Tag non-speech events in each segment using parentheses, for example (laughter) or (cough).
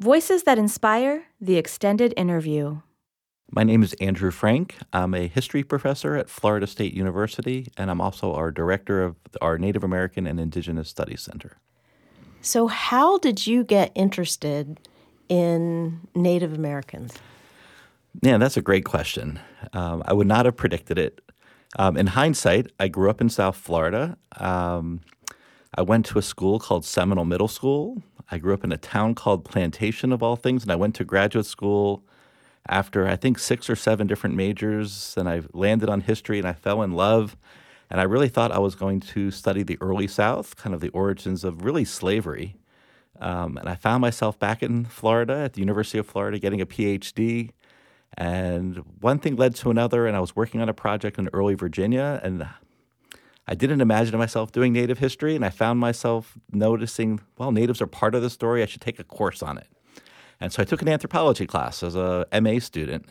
Voices that Inspire The Extended Interview. My name is Andrew Frank. I'm a history professor at Florida State University, and I'm also our director of our Native American and Indigenous Studies Center. So, how did you get interested in Native Americans? Yeah, that's a great question. Um, I would not have predicted it. Um, in hindsight, I grew up in South Florida. Um, I went to a school called Seminole Middle School. I grew up in a town called Plantation, of all things, and I went to graduate school after I think six or seven different majors, and I landed on history and I fell in love. And I really thought I was going to study the early South, kind of the origins of really slavery. Um, and I found myself back in Florida at the University of Florida getting a PhD. And one thing led to another, and I was working on a project in early Virginia. And I didn't imagine myself doing Native history. And I found myself noticing, well, natives are part of the story. I should take a course on it. And so I took an anthropology class as a MA student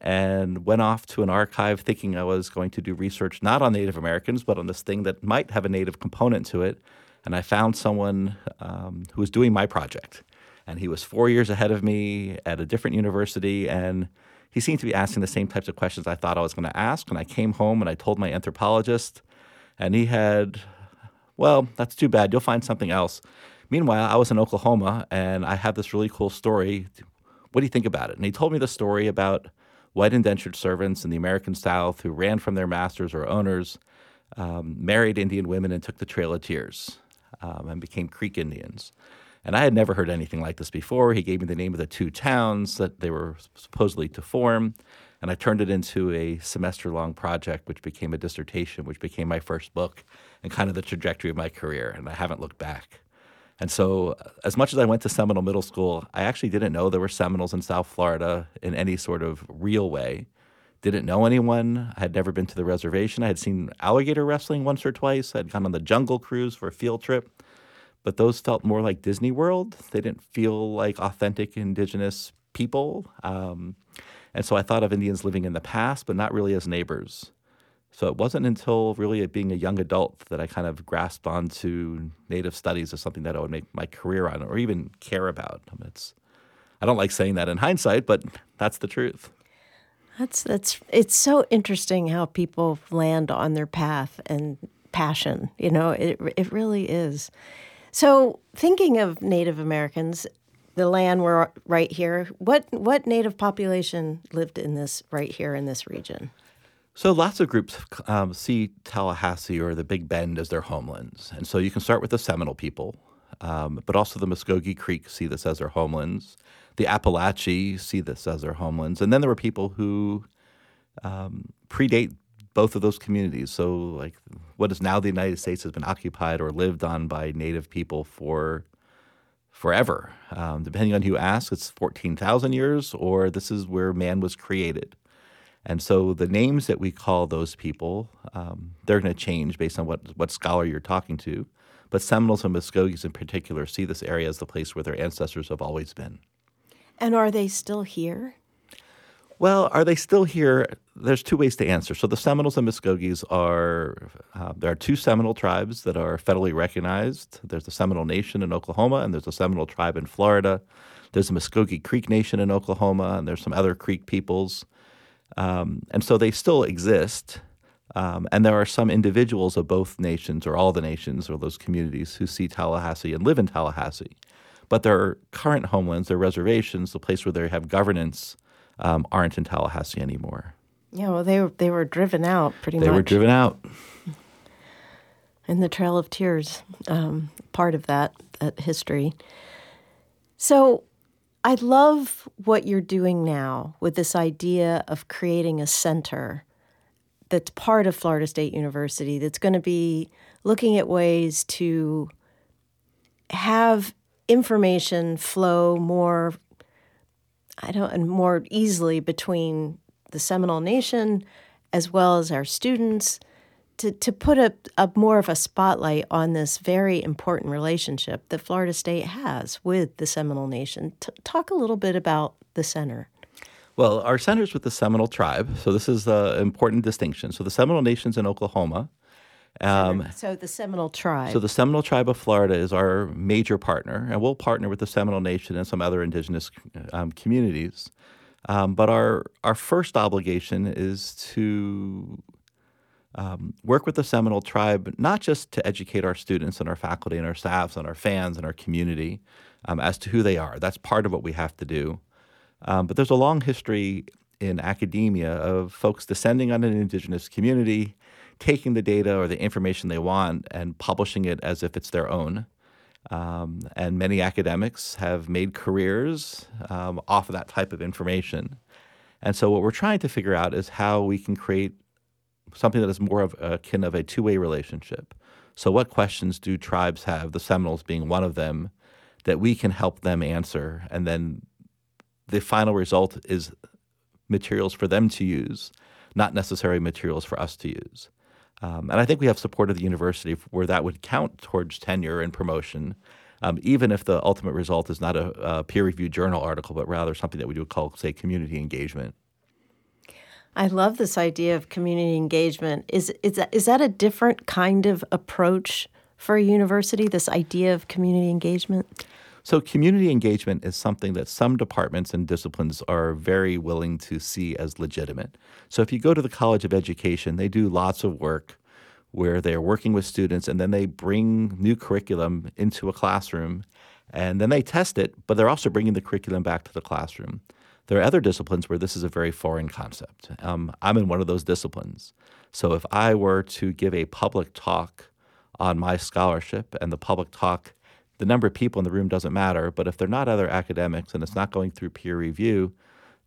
and went off to an archive thinking I was going to do research not on Native Americans, but on this thing that might have a Native component to it. And I found someone um, who was doing my project. And he was four years ahead of me at a different university. And he seemed to be asking the same types of questions I thought I was going to ask. And I came home and I told my anthropologist, and he had, well, that's too bad. You'll find something else. Meanwhile, I was in Oklahoma and I had this really cool story. What do you think about it? And he told me the story about white indentured servants in the American South who ran from their masters or owners, um, married Indian women, and took the Trail of Tears um, and became Creek Indians. And I had never heard anything like this before. He gave me the name of the two towns that they were supposedly to form. And I turned it into a semester long project, which became a dissertation, which became my first book and kind of the trajectory of my career. And I haven't looked back. And so, as much as I went to Seminole Middle School, I actually didn't know there were Seminoles in South Florida in any sort of real way. Didn't know anyone. I had never been to the reservation. I had seen alligator wrestling once or twice. I'd gone on the jungle cruise for a field trip, but those felt more like Disney World. They didn't feel like authentic indigenous people. Um, and so I thought of Indians living in the past, but not really as neighbors. So it wasn't until really being a young adult that I kind of grasped onto Native studies as something that I would make my career on or even care about. I, mean, it's, I don't like saying that in hindsight, but that's the truth. That's that's it's so interesting how people land on their path and passion. You know, it it really is. So, thinking of Native Americans, the land we're right here. What what Native population lived in this right here in this region? So lots of groups um, see Tallahassee or the Big Bend as their homelands, and so you can start with the Seminole people, um, but also the Muskogee Creek see this as their homelands. The Apalachee see this as their homelands, and then there were people who um, predate both of those communities. So, like what is now the United States has been occupied or lived on by Native people for forever. Um, depending on who asks, it's fourteen thousand years, or this is where man was created. And so the names that we call those people, um, they're going to change based on what, what scholar you're talking to. But Seminoles and Muskogees in particular see this area as the place where their ancestors have always been. And are they still here? Well, are they still here? There's two ways to answer. So the Seminoles and Muskogees are uh, there are two Seminole tribes that are federally recognized. There's the Seminole Nation in Oklahoma, and there's a Seminole tribe in Florida. There's a Muskogee Creek Nation in Oklahoma, and there's some other Creek peoples. Um, and so they still exist. Um, and there are some individuals of both nations, or all the nations, or those communities who see Tallahassee and live in Tallahassee. But their current homelands, their reservations, the place where they have governance, um, aren't in Tallahassee anymore. Yeah, well, they were they were driven out pretty they much. They were driven out. And the Trail of Tears, um, part of that that history. So, I love what you're doing now with this idea of creating a center that's part of Florida State University that's going to be looking at ways to have information flow more I don't and more easily between the Seminole Nation as well as our students to, to put a, a more of a spotlight on this very important relationship that Florida State has with the Seminole Nation. T- talk a little bit about the center. Well, our center's with the Seminole tribe, so this is an important distinction. So the Seminole Nation's in Oklahoma, Um, so the Seminole tribe. So the Seminole tribe of Florida is our major partner, and we'll partner with the Seminole Nation and some other indigenous um, communities. Um, but our our first obligation is to um, work with the Seminole tribe, not just to educate our students and our faculty and our staffs and our fans and our community um, as to who they are. That's part of what we have to do. Um, but there's a long history in academia of folks descending on an indigenous community, taking the data or the information they want and publishing it as if it's their own. Um, and many academics have made careers um, off of that type of information. And so, what we're trying to figure out is how we can create something that is more of akin of a two way relationship. So, what questions do tribes have, the Seminoles being one of them, that we can help them answer? And then the final result is materials for them to use, not necessarily materials for us to use. Um, and I think we have support of the university where that would count towards tenure and promotion, um, even if the ultimate result is not a, a peer reviewed journal article, but rather something that we would call, say, community engagement. I love this idea of community engagement. Is, is, that, is that a different kind of approach for a university, this idea of community engagement? So, community engagement is something that some departments and disciplines are very willing to see as legitimate. So, if you go to the College of Education, they do lots of work where they're working with students and then they bring new curriculum into a classroom and then they test it, but they're also bringing the curriculum back to the classroom. There are other disciplines where this is a very foreign concept. Um, I'm in one of those disciplines. So, if I were to give a public talk on my scholarship and the public talk the number of people in the room doesn't matter, but if they're not other academics and it's not going through peer review,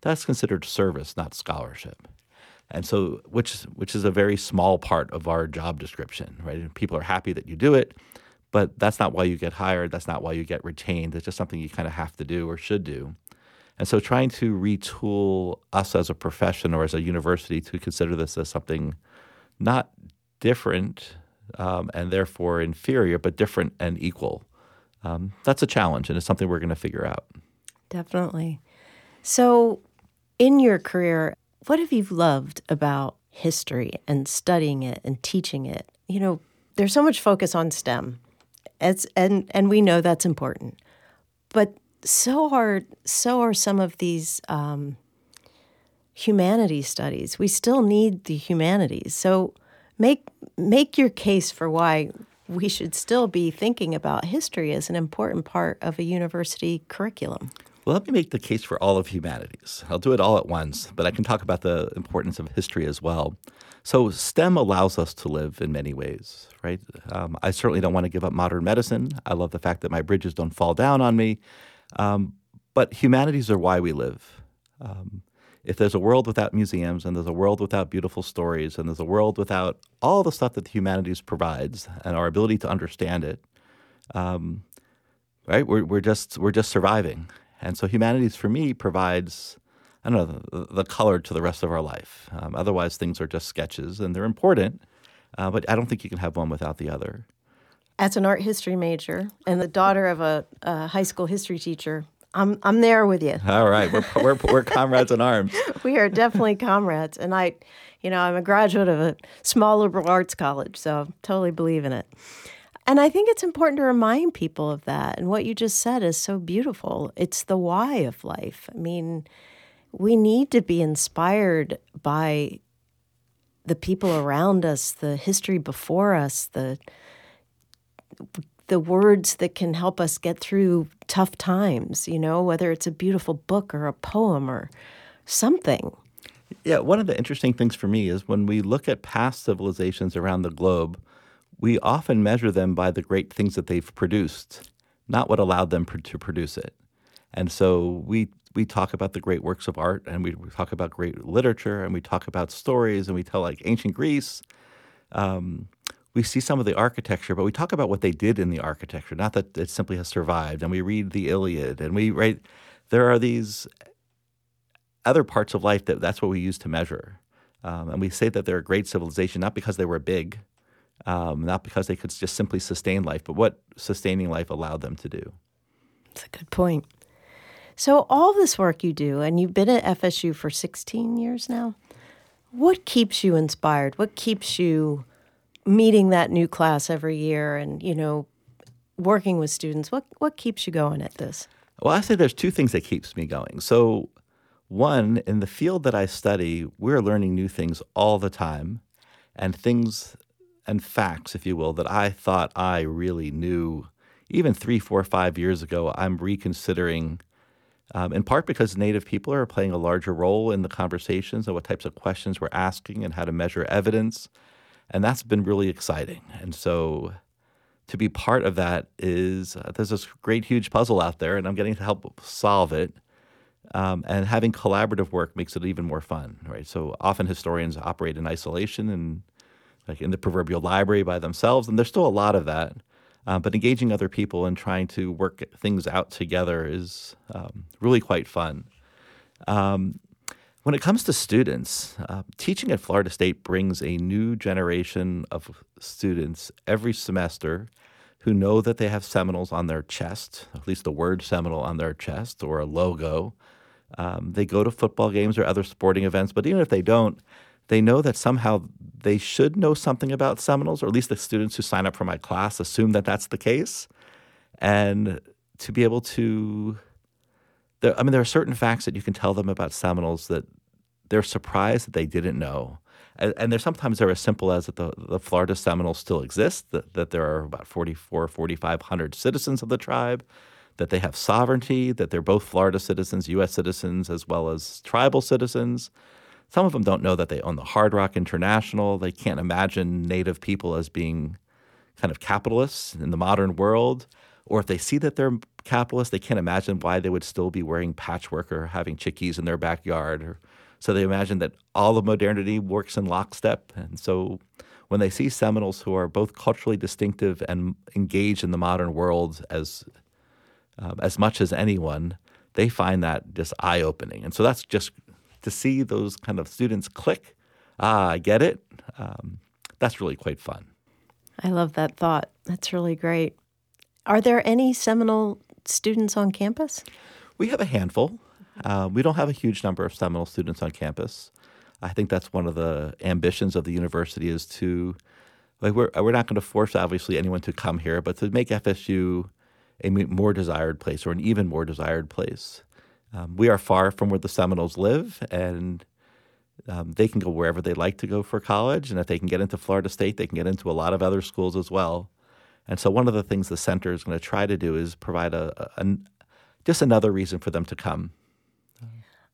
that's considered service, not scholarship. And so, which which is a very small part of our job description, right? People are happy that you do it, but that's not why you get hired. That's not why you get retained. It's just something you kind of have to do or should do. And so, trying to retool us as a profession or as a university to consider this as something not different um, and therefore inferior, but different and equal um, that's a challenge and it's something we're going to figure out. Definitely. So, in your career, what have you loved about history and studying it and teaching it? You know, there's so much focus on STEM, it's, and and we know that's important, but so are so are some of these um, studies. We still need the humanities. So make make your case for why we should still be thinking about history as an important part of a university curriculum. Well, let me make the case for all of humanities. I'll do it all at once, but I can talk about the importance of history as well. So, STEM allows us to live in many ways, right? Um, I certainly don't want to give up modern medicine. I love the fact that my bridges don't fall down on me. Um, but humanities are why we live. Um, if there's a world without museums and there's a world without beautiful stories and there's a world without all the stuff that the humanities provides and our ability to understand it, um, right? We're, we're just we're just surviving, and so humanities for me provides I don't know the, the color to the rest of our life. Um, otherwise, things are just sketches, and they're important, uh, but I don't think you can have one without the other. As an art history major and the daughter of a, a high school history teacher, I'm I'm there with you. All right, we're we're, we're (laughs) comrades in arms. we are definitely comrades, and I, you know, I'm a graduate of a small liberal arts college, so I totally believe in it. And I think it's important to remind people of that. And what you just said is so beautiful. It's the why of life. I mean, we need to be inspired by the people around us, the history before us, the the words that can help us get through tough times, you know, whether it's a beautiful book or a poem or something. Yeah, one of the interesting things for me is when we look at past civilizations around the globe, we often measure them by the great things that they've produced, not what allowed them to produce it. And so we we talk about the great works of art and we talk about great literature and we talk about stories and we tell like ancient Greece. Um, we see some of the architecture, but we talk about what they did in the architecture, not that it simply has survived. And we read the Iliad, and we write. There are these other parts of life that that's what we use to measure, um, and we say that they're a great civilization not because they were big, um, not because they could just simply sustain life, but what sustaining life allowed them to do. That's a good point. So all this work you do, and you've been at FSU for 16 years now. What keeps you inspired? What keeps you meeting that new class every year and, you know, working with students, what, what keeps you going at this? Well, I say there's two things that keeps me going. So, one, in the field that I study, we're learning new things all the time and things and facts, if you will, that I thought I really knew even three, four, five years ago, I'm reconsidering, um, in part because Native people are playing a larger role in the conversations and what types of questions we're asking and how to measure evidence. And that's been really exciting. And so to be part of that is uh, there's this great, huge puzzle out there, and I'm getting to help solve it. Um, and having collaborative work makes it even more fun, right? So often historians operate in isolation and like in the proverbial library by themselves, and there's still a lot of that. Uh, but engaging other people and trying to work things out together is um, really quite fun. Um, when it comes to students, uh, teaching at Florida State brings a new generation of students every semester who know that they have Seminoles on their chest, at least the word Seminole on their chest or a logo. Um, they go to football games or other sporting events, but even if they don't, they know that somehow they should know something about Seminoles, or at least the students who sign up for my class assume that that's the case. And to be able to, there, I mean, there are certain facts that you can tell them about Seminoles that they're surprised that they didn't know. And, and there's sometimes they're as simple as that the, the Florida Seminoles still exist, that, that there are about 44, 4,500 citizens of the tribe, that they have sovereignty, that they're both Florida citizens, U.S. citizens, as well as tribal citizens. Some of them don't know that they own the Hard Rock International. They can't imagine Native people as being kind of capitalists in the modern world. Or if they see that they're capitalists, they can't imagine why they would still be wearing patchwork or having chickees in their backyard. So they imagine that all of modernity works in lockstep. And so when they see Seminoles who are both culturally distinctive and engaged in the modern world as um, as much as anyone, they find that just eye opening. And so that's just to see those kind of students click, ah, I get it. Um, that's really quite fun. I love that thought. That's really great. Are there any Seminole students on campus? We have a handful. Uh, we don't have a huge number of Seminole students on campus. I think that's one of the ambitions of the university is to, like, we're, we're not going to force, obviously, anyone to come here, but to make FSU a more desired place or an even more desired place. Um, we are far from where the Seminoles live, and um, they can go wherever they like to go for college. And if they can get into Florida State, they can get into a lot of other schools as well. And so, one of the things the center is going to try to do is provide a, a, a just another reason for them to come.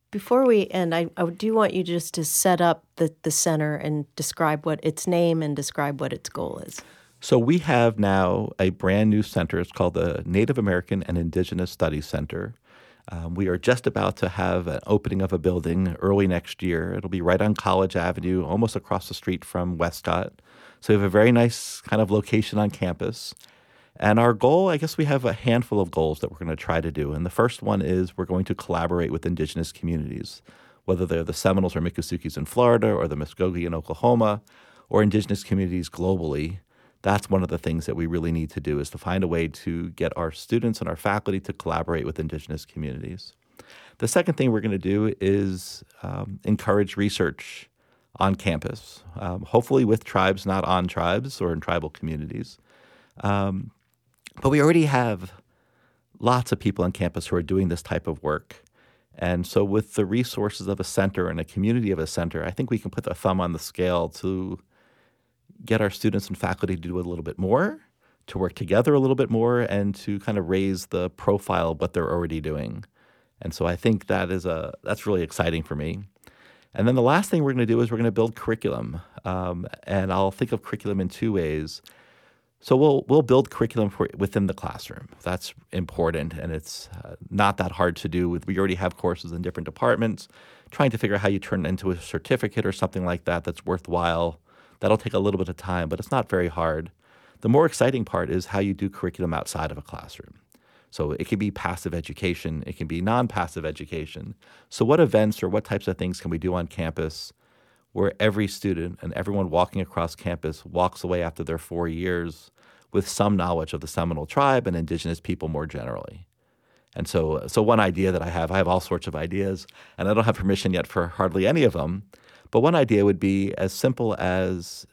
Before we end, I, I do want you just to set up the, the center and describe what its name and describe what its goal is. So we have now a brand new center. It's called the Native American and Indigenous Studies Center. Um, we are just about to have an opening of a building early next year. It'll be right on College Avenue, almost across the street from Westcott. So we have a very nice kind of location on campus. And our goal, I guess we have a handful of goals that we're going to try to do. And the first one is we're going to collaborate with indigenous communities, whether they're the Seminoles or Miccosukees in Florida or the Muskogee in Oklahoma or indigenous communities globally that's one of the things that we really need to do is to find a way to get our students and our faculty to collaborate with indigenous communities. The second thing we're going to do is um, encourage research on campus, um, hopefully with tribes, not on tribes or in tribal communities. Um, but we already have lots of people on campus who are doing this type of work. And so, with the resources of a center and a community of a center, I think we can put the thumb on the scale to get our students and faculty to do a little bit more, to work together a little bit more, and to kind of raise the profile of what they're already doing. And so I think that is a that's really exciting for me. And then the last thing we're going to do is we're going to build curriculum, um, and I'll think of curriculum in two ways. So we'll we'll build curriculum for within the classroom. That's important, and it's uh, not that hard to do. We already have courses in different departments. Trying to figure out how you turn it into a certificate or something like that that's worthwhile That'll take a little bit of time, but it's not very hard. The more exciting part is how you do curriculum outside of a classroom. So it can be passive education, it can be non passive education. So, what events or what types of things can we do on campus where every student and everyone walking across campus walks away after their four years with some knowledge of the Seminole tribe and indigenous people more generally? And so, so one idea that I have, I have all sorts of ideas, and I don't have permission yet for hardly any of them. But one idea would be as simple as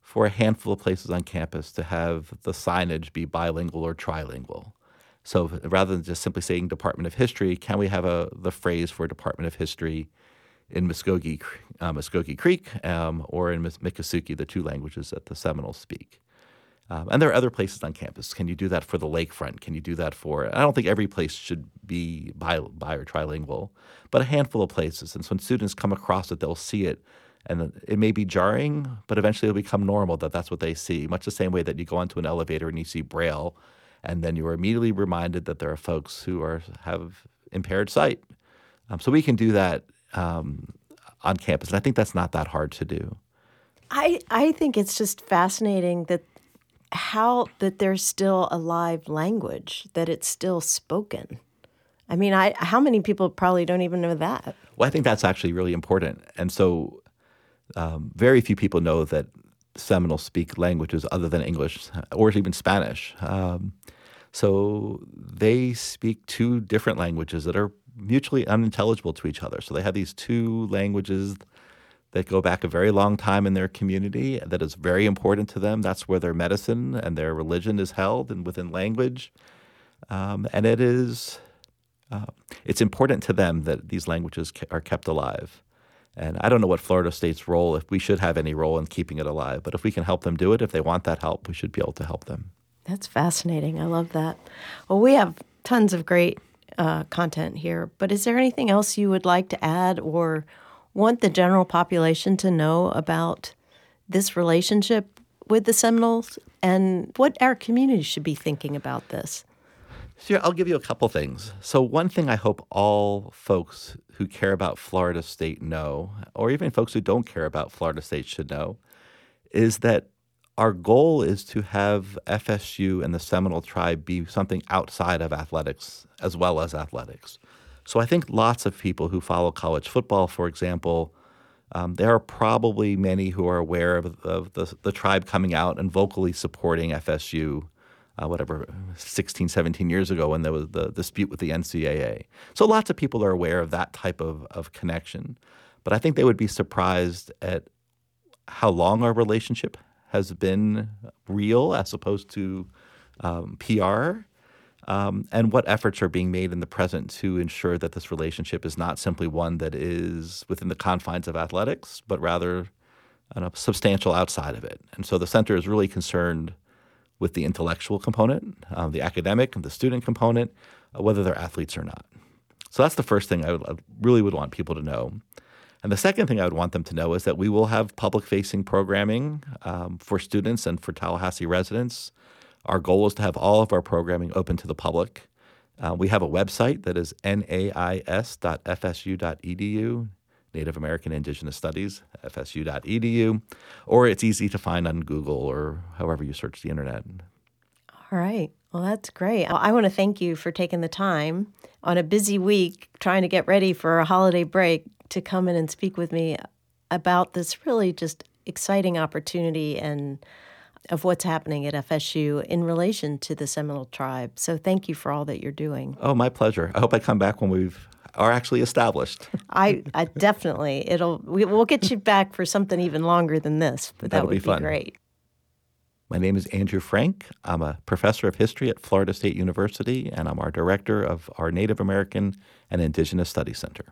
for a handful of places on campus to have the signage be bilingual or trilingual. So rather than just simply saying Department of History, can we have a the phrase for Department of History in Muskogee, uh, Muskogee Creek um, or in Miccosukee, the two languages that the Seminoles speak? Um, and there are other places on campus. Can you do that for the lakefront? Can you do that for? I don't think every place should be bi, bi or trilingual, but a handful of places. And so when students come across it, they'll see it, and it may be jarring, but eventually it'll become normal that that's what they see. Much the same way that you go onto an elevator and you see braille, and then you are immediately reminded that there are folks who are have impaired sight. Um, so we can do that um, on campus, and I think that's not that hard to do. I I think it's just fascinating that how that there's still a live language, that it's still spoken. I mean, I how many people probably don't even know that? Well, I think that's actually really important, and so um, very few people know that Seminoles speak languages other than English or even Spanish. Um, so they speak two different languages that are mutually unintelligible to each other. So they have these two languages that go back a very long time in their community that is very important to them. That's where their medicine and their religion is held and within language. Um, and it is uh, it's important to them that these languages are kept alive. And I don't know what Florida State's role, if we should have any role in keeping it alive, but if we can help them do it, if they want that help, we should be able to help them. That's fascinating. I love that. Well, we have tons of great uh, content here, but is there anything else you would like to add or want the general population to know about this relationship with the Seminoles and what our community should be thinking about this? Sure, I'll give you a couple things. So, one thing I hope all folks who care about Florida State know, or even folks who don't care about Florida State should know, is that our goal is to have FSU and the Seminole tribe be something outside of athletics as well as athletics. So I think lots of people who follow college football, for example, um, there are probably many who are aware of, of the, the, tribe coming out and vocally supporting FSU, uh, whatever, 16, 17 years ago when there was the dispute with the NCAA. So lots of people are aware of that type of, of connection. But I think they would be surprised at how long our relationship has been real as opposed to um, PR um, and what efforts are being made in the present to ensure that this relationship is not simply one that is within the confines of athletics, but rather uh, substantial outside of it. And so the center is really concerned with the intellectual component, uh, the academic and the student component, uh, whether they're athletes or not. So that's the first thing I, would, I really would want people to know. And the second thing I would want them to know is that we will have public facing programming um, for students and for Tallahassee residents our goal is to have all of our programming open to the public. Uh, we have a website that is nais.fsu.edu, Native American Indigenous Studies, fsu.edu, or it's easy to find on Google or however you search the internet. All right. Well, that's great. I want to thank you for taking the time on a busy week trying to get ready for a holiday break to come in and speak with me about this really just exciting opportunity and of what's happening at FSU in relation to the Seminole tribe. So thank you for all that you're doing. Oh, my pleasure. I hope I come back when we've are actually established. I, I, definitely it'll we, will get you back for something even longer than this, but That'll that would be, fun. great. My name is Andrew Frank. I'm a professor of history at Florida State University, and I'm our director of our Native American and Indigenous Studies Center.